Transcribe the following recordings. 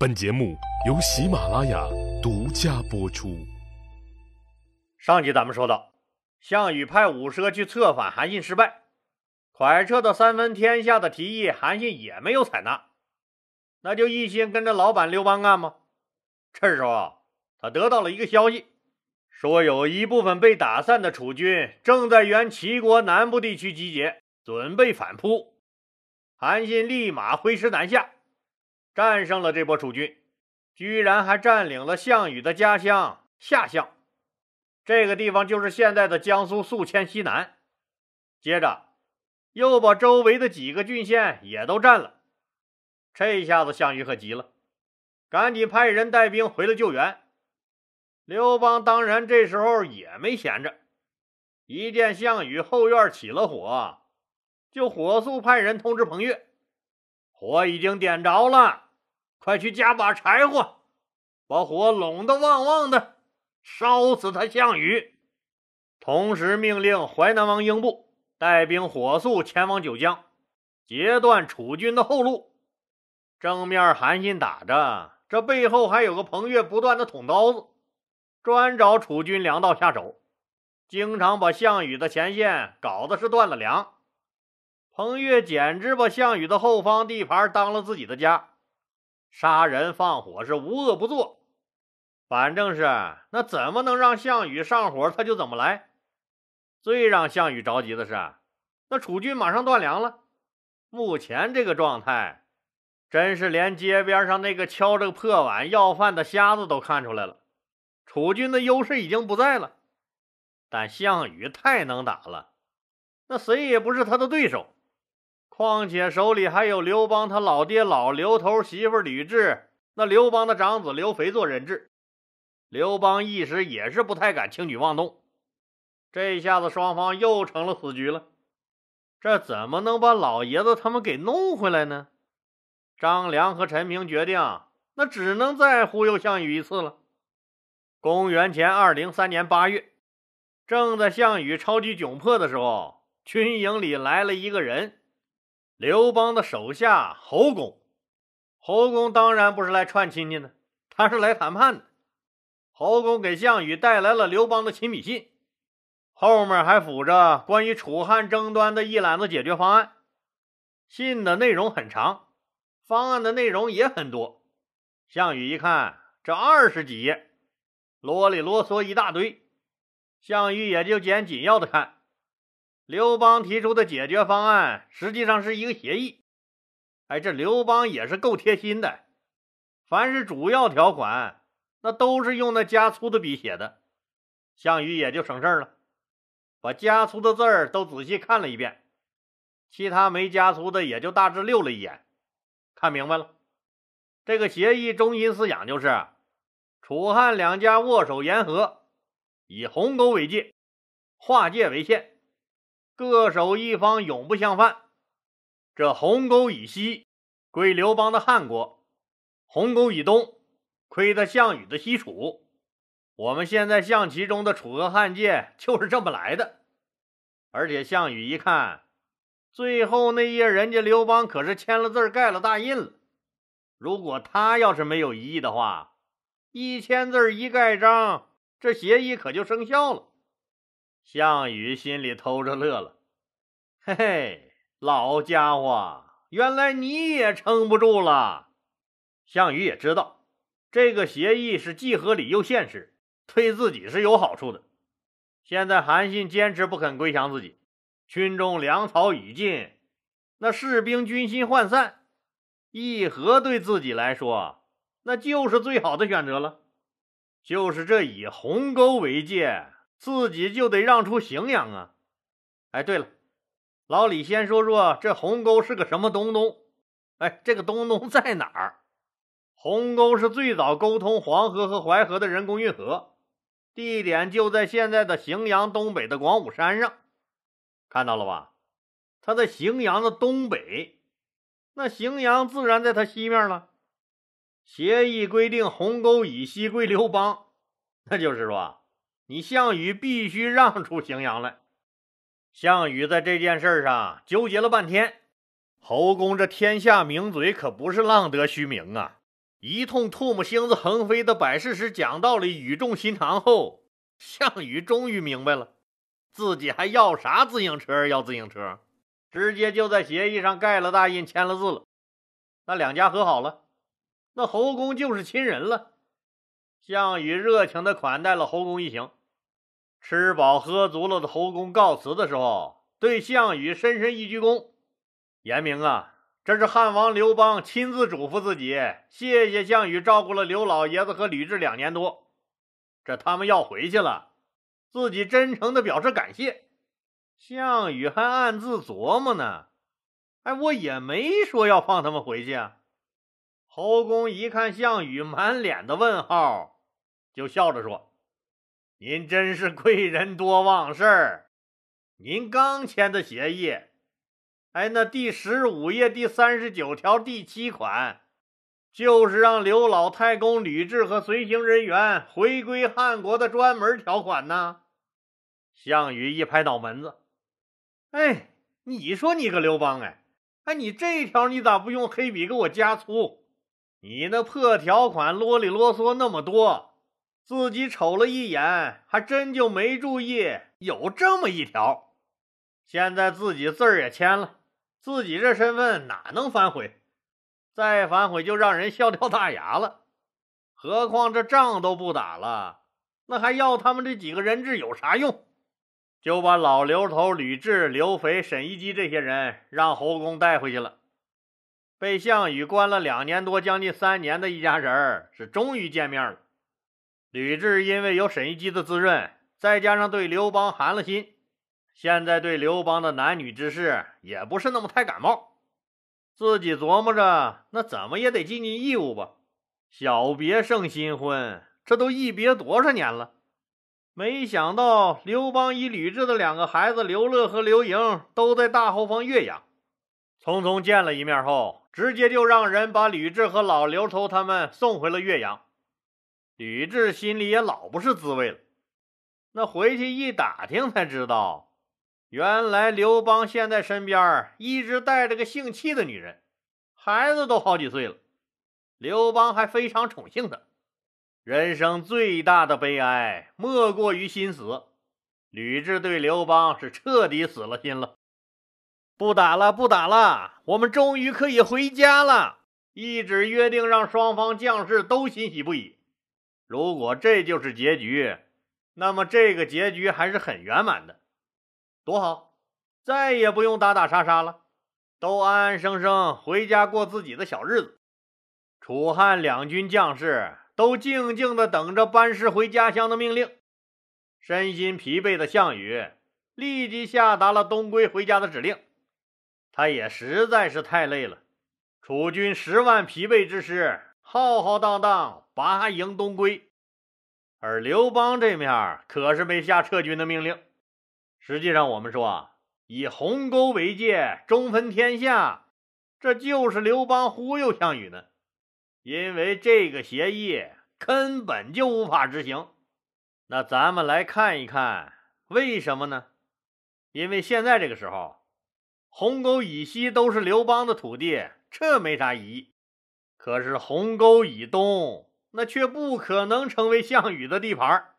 本节目由喜马拉雅独家播出。上集咱们说到，项羽派五蛇去策反韩信失败，蒯彻的三分天下的提议，韩信也没有采纳，那就一心跟着老板刘邦干吗？这时候啊，他得到了一个消息，说有一部分被打散的楚军正在原齐国南部地区集结，准备反扑。韩信立马挥师南下。战胜了这波楚军，居然还占领了项羽的家乡下乡，这个地方就是现在的江苏宿迁西南。接着，又把周围的几个郡县也都占了。这下子项羽可急了，赶紧派人带兵回了救援。刘邦当然这时候也没闲着，一见项羽后院起了火，就火速派人通知彭越。火已经点着了，快去加把柴火，把火拢得旺旺的，烧死他项羽。同时命令淮南王英布带兵火速前往九江，截断楚军的后路。正面韩信打着，这背后还有个彭越不断的捅刀子，专找楚军粮道下手，经常把项羽的前线搞得是断了粮。彭越简直把项羽的后方地盘当了自己的家，杀人放火是无恶不作。反正是那怎么能让项羽上火，他就怎么来。最让项羽着急的是，那楚军马上断粮了。目前这个状态，真是连街边上那个敲着破碗要饭的瞎子都看出来了。楚军的优势已经不在了，但项羽太能打了，那谁也不是他的对手。况且手里还有刘邦他老爹老刘头媳妇吕雉，那刘邦的长子刘肥做人质，刘邦一时也是不太敢轻举妄动。这下子双方又成了死局了，这怎么能把老爷子他们给弄回来呢？张良和陈平决定，那只能再忽悠项羽一次了。公元前二零三年八月，正在项羽超级窘迫的时候，军营里来了一个人。刘邦的手下侯公，侯公当然不是来串亲戚的，他是来谈判的。侯公给项羽带来了刘邦的亲笔信，后面还附着关于楚汉争端的一揽子解决方案。信的内容很长，方案的内容也很多。项羽一看，这二十几页，啰里啰嗦一大堆，项羽也就捡紧要的看。刘邦提出的解决方案实际上是一个协议。哎，这刘邦也是够贴心的，凡是主要条款，那都是用那加粗的笔写的。项羽也就省事了，把加粗的字儿都仔细看了一遍，其他没加粗的也就大致溜了一眼，看明白了。这个协议中心思想就是：楚汉两家握手言和，以鸿沟为界，划界为限。各守一方，永不相犯。这鸿沟以西归刘邦的汉国，鸿沟以东亏他项羽的西楚。我们现在象棋中的楚河汉界就是这么来的。而且项羽一看，最后那页人家刘邦可是签了字盖了大印了。如果他要是没有异议的话，一签字一盖章，这协议可就生效了。项羽心里偷着乐了，嘿嘿，老家伙，原来你也撑不住了。项羽也知道，这个协议是既合理又现实，对自己是有好处的。现在韩信坚持不肯归降自己，军中粮草已尽，那士兵军心涣散，议和对自己来说，那就是最好的选择了。就是这以鸿沟为界。自己就得让出荥阳啊！哎，对了，老李先说说这鸿沟是个什么东东？哎，这个东东在哪儿？鸿沟是最早沟通黄河和淮河的人工运河，地点就在现在的荥阳东北的广武山上，看到了吧？它在荥阳的东北，那荥阳自然在它西面了。协议规定鸿沟以西归刘邦，那就是说。你项羽必须让出荥阳来。项羽在这件事上纠结了半天。侯公这天下名嘴可不是浪得虚名啊！一通唾沫星子横飞的摆事实讲道理语重心长后，项羽终于明白了，自己还要啥自行车？要自行车，直接就在协议上盖了大印，签了字了。那两家和好了，那侯公就是亲人了。项羽热情的款待了侯公一行，吃饱喝足了的侯公告辞的时候，对项羽深深一鞠躬，言明啊。这是汉王刘邦亲自嘱咐自己，谢谢项羽照顾了刘老爷子和吕雉两年多，这他们要回去了，自己真诚的表示感谢。项羽还暗自琢磨呢，哎，我也没说要放他们回去啊。侯公一看项羽满脸的问号，就笑着说：“您真是贵人多忘事儿，您刚签的协议。”哎，那第十五页第三十九条第七款，就是让刘老太公吕雉和随行人员回归汉国的专门条款呢。项羽一拍脑门子，哎，你说你个刘邦，哎，哎，你这条你咋不用黑笔给我加粗？你那破条款啰里啰嗦那么多，自己瞅了一眼，还真就没注意有这么一条。现在自己字儿也签了。自己这身份哪能反悔？再反悔就让人笑掉大牙了。何况这仗都不打了，那还要他们这几个人质有啥用？就把老刘头吕雉、刘肥、沈一基这些人让侯公带回去了。被项羽关了两年多，将近三年的一家人是终于见面了。吕雉因为有沈一基的滋润，再加上对刘邦寒了心。现在对刘邦的男女之事也不是那么太感冒，自己琢磨着，那怎么也得尽尽义务吧。小别胜新婚，这都一别多少年了？没想到刘邦与吕雉的两个孩子刘乐和刘盈都在大后方岳阳，匆匆见了一面后，直接就让人把吕雉和老刘头他们送回了岳阳。吕雉心里也老不是滋味了，那回去一打听才知道。原来刘邦现在身边一直带着个姓戚的女人，孩子都好几岁了。刘邦还非常宠幸她。人生最大的悲哀莫过于心死。吕雉对刘邦是彻底死了心了。不打了，不打了，我们终于可以回家了。一纸约定让双方将士都欣喜不已。如果这就是结局，那么这个结局还是很圆满的。多好，再也不用打打杀杀了，都安安生生回家过自己的小日子。楚汉两军将士都静静的等着班师回家乡的命令。身心疲惫的项羽立即下达了东归回家的指令。他也实在是太累了，楚军十万疲惫之师浩浩荡荡拔营东归，而刘邦这面可是没下撤军的命令。实际上，我们说啊以鸿沟为界，中分天下，这就是刘邦忽悠项羽呢。因为这个协议根本就无法执行。那咱们来看一看，为什么呢？因为现在这个时候，鸿沟以西都是刘邦的土地，这没啥疑义。可是鸿沟以东，那却不可能成为项羽的地盘。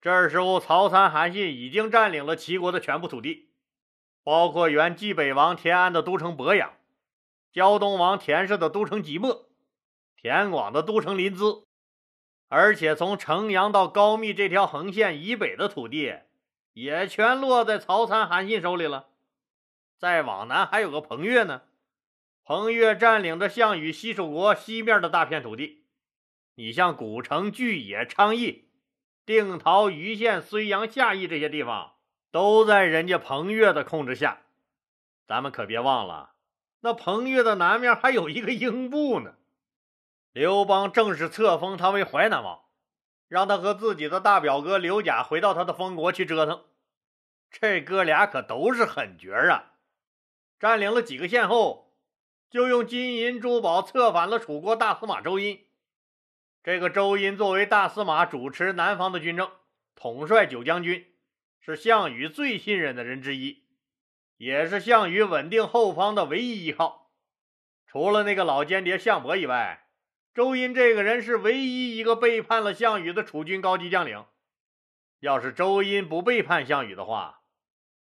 这时候，曹参、韩信已经占领了齐国的全部土地，包括原冀北王田安的都城博阳、胶东王田氏的都城即墨、田广的都城临淄，而且从城阳到高密这条横线以北的土地，也全落在曹参、韩信手里了。再往南还有个彭越呢，彭越占领着项羽西蜀国西面的大片土地。你像古城、巨野、昌邑。定陶、盂县、睢阳、夏邑这些地方都在人家彭越的控制下，咱们可别忘了，那彭越的南面还有一个英布呢。刘邦正式册封他为淮南王，让他和自己的大表哥刘贾回到他的封国去折腾。这哥俩可都是狠角啊！占领了几个县后，就用金银珠宝策反了楚国大司马周殷。这个周殷作为大司马，主持南方的军政，统帅九将军，是项羽最信任的人之一，也是项羽稳定后方的唯一依靠。除了那个老间谍项伯以外，周殷这个人是唯一一个背叛了项羽的楚军高级将领。要是周殷不背叛项羽的话，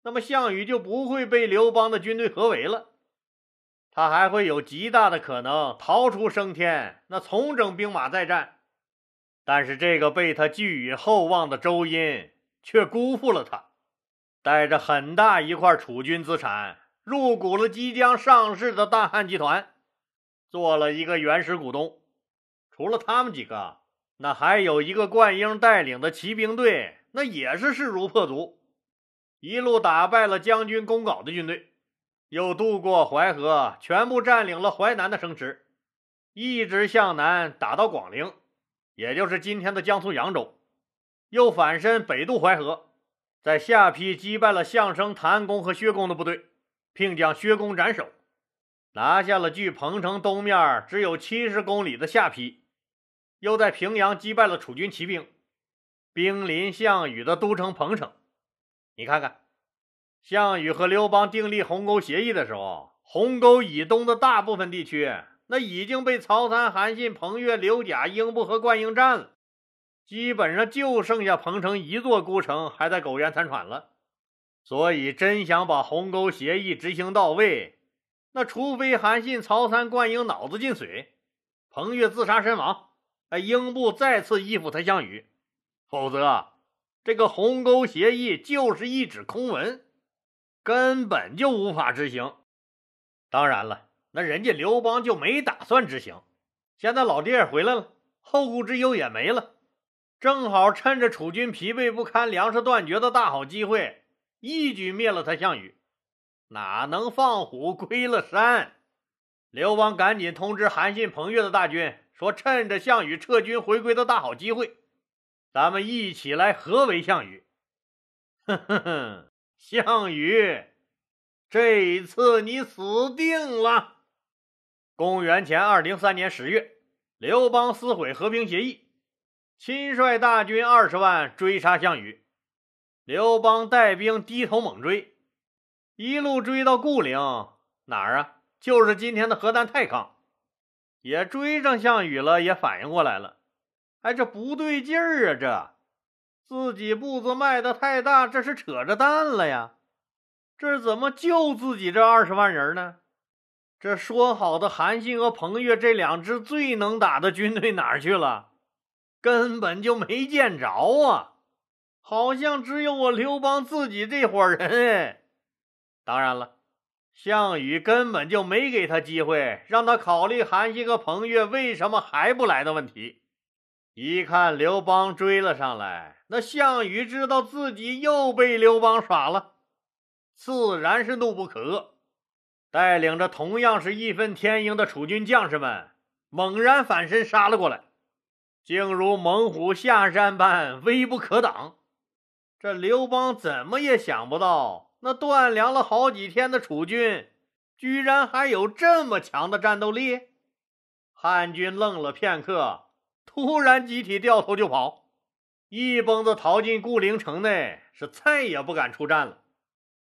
那么项羽就不会被刘邦的军队合围了，他还会有极大的可能逃出升天，那重整兵马再战。但是这个被他寄予厚望的周殷却辜负了他，带着很大一块楚军资产入股了即将上市的大汉集团，做了一个原始股东。除了他们几个，那还有一个冠英带领的骑兵队，那也是势如破竹。一路打败了将军公稿的军队，又渡过淮河，全部占领了淮南的城池，一直向南打到广陵，也就是今天的江苏扬州，又反身北渡淮河，在下邳击败了项生、谭公和薛公的部队，并将薛公斩首，拿下了距彭城东面只有七十公里的下邳，又在平阳击败了楚军骑兵，兵临项羽的都城彭城。你看看，项羽和刘邦订立鸿沟协议的时候，鸿沟以东的大部分地区，那已经被曹参、韩信、彭越、刘贾、英布和灌婴占了，基本上就剩下彭城一座孤城还在苟延残喘了。所以，真想把鸿沟协议执行到位，那除非韩信、曹参、灌婴脑子进水，彭越自杀身亡，哎，英布再次依附他项羽，否则。这个鸿沟协议就是一纸空文，根本就无法执行。当然了，那人家刘邦就没打算执行。现在老爹回来了，后顾之忧也没了，正好趁着楚军疲惫不堪、粮食断绝的大好机会，一举灭了他项羽。哪能放虎归了山？刘邦赶紧通知韩信、彭越的大军，说趁着项羽撤军回归的大好机会。咱们一起来合围项羽。哼哼哼，项羽，这一次你死定了！公元前二零三年十月，刘邦撕毁和平协议，亲率大军二十万追杀项羽。刘邦带兵低头猛追，一路追到固陵哪儿啊？就是今天的河南太康，也追上项羽了，也反应过来了。哎，这不对劲儿啊！这自己步子迈得太大，这是扯着蛋了呀！这怎么就自己这二十万人呢？这说好的韩信和彭越这两支最能打的军队哪儿去了？根本就没见着啊！好像只有我刘邦自己这伙人哎！当然了，项羽根本就没给他机会，让他考虑韩信和彭越为什么还不来的问题。一看刘邦追了上来，那项羽知道自己又被刘邦耍了，自然是怒不可遏，带领着同样是义愤填膺的楚军将士们，猛然反身杀了过来，竟如猛虎下山般威不可挡。这刘邦怎么也想不到，那断粮了好几天的楚军，居然还有这么强的战斗力。汉军愣了片刻。突然，集体掉头就跑，一蹦子逃进固陵城内，是再也不敢出战了。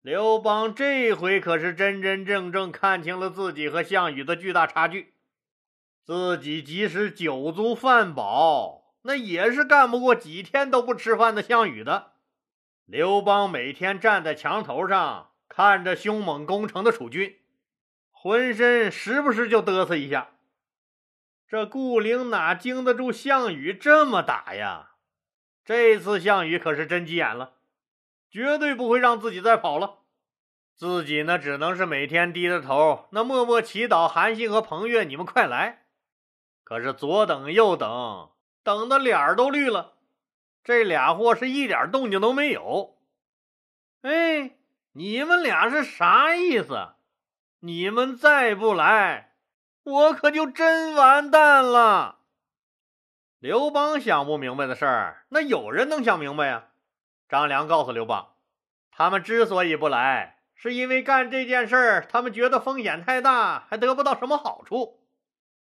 刘邦这回可是真真正正看清了自己和项羽的巨大差距，自己即使酒足饭饱，那也是干不过几天都不吃饭的项羽的。刘邦每天站在墙头上，看着凶猛攻城的楚军，浑身时不时就嘚瑟一下。这顾陵哪经得住项羽这么打呀？这次项羽可是真急眼了，绝对不会让自己再跑了。自己呢，只能是每天低着头，那默默祈祷韩信和彭越，你们快来。可是左等右等，等的脸儿都绿了，这俩货是一点动静都没有。哎，你们俩是啥意思？你们再不来！我可就真完蛋了。刘邦想不明白的事儿，那有人能想明白呀？张良告诉刘邦，他们之所以不来，是因为干这件事儿，他们觉得风险太大，还得不到什么好处，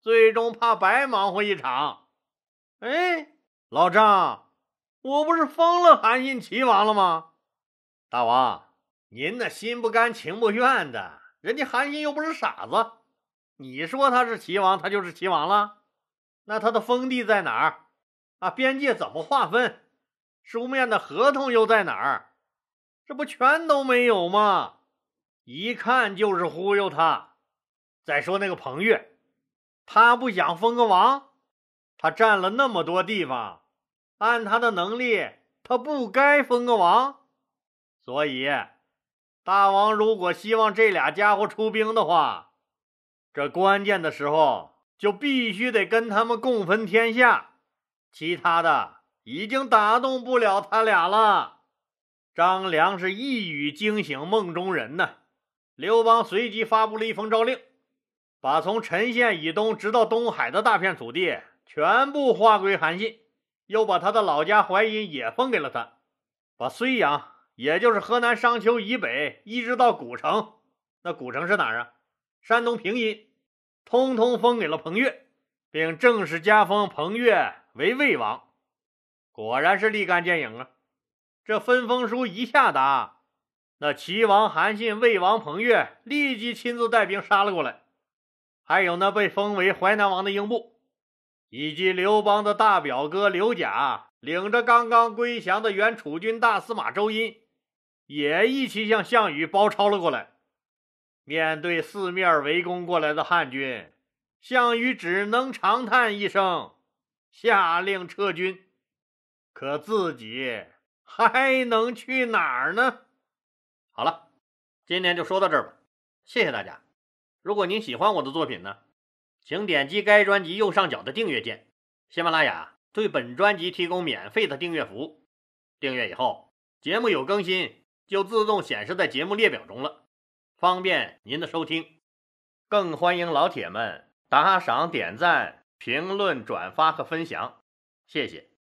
最终怕白忙活一场。哎，老张，我不是封了韩信齐王了吗？大王，您那心不甘情不愿的，人家韩信又不是傻子。你说他是齐王，他就是齐王了。那他的封地在哪儿？啊，边界怎么划分？书面的合同又在哪儿？这不全都没有吗？一看就是忽悠他。再说那个彭越，他不想封个王，他占了那么多地方，按他的能力，他不该封个王。所以，大王如果希望这俩家伙出兵的话，这关键的时候就必须得跟他们共分天下。其他的已经打动不了他俩了。张良是一语惊醒梦中人呢。刘邦随即发布了一封诏令，把从陈县以东直到东海的大片土地全部划归韩信，又把他的老家淮阴也封给了他，把睢阳，也就是河南商丘以北一直到古城，那古城是哪儿啊？山东平阴，通通封给了彭越，并正式加封彭越。为魏王，果然是立竿见影啊！这分封书一下达，那齐王韩信、魏王彭越立即亲自带兵杀了过来。还有那被封为淮南王的英布，以及刘邦的大表哥刘贾，领着刚刚归降的原楚军大司马周殷，也一起向项羽包抄了过来。面对四面围攻过来的汉军，项羽只能长叹一声。下令撤军，可自己还能去哪儿呢？好了，今天就说到这儿吧，谢谢大家。如果您喜欢我的作品呢，请点击该专辑右上角的订阅键。喜马拉雅对本专辑提供免费的订阅服务，订阅以后，节目有更新就自动显示在节目列表中了，方便您的收听。更欢迎老铁们打赏点赞。评论、转发和分享，谢谢。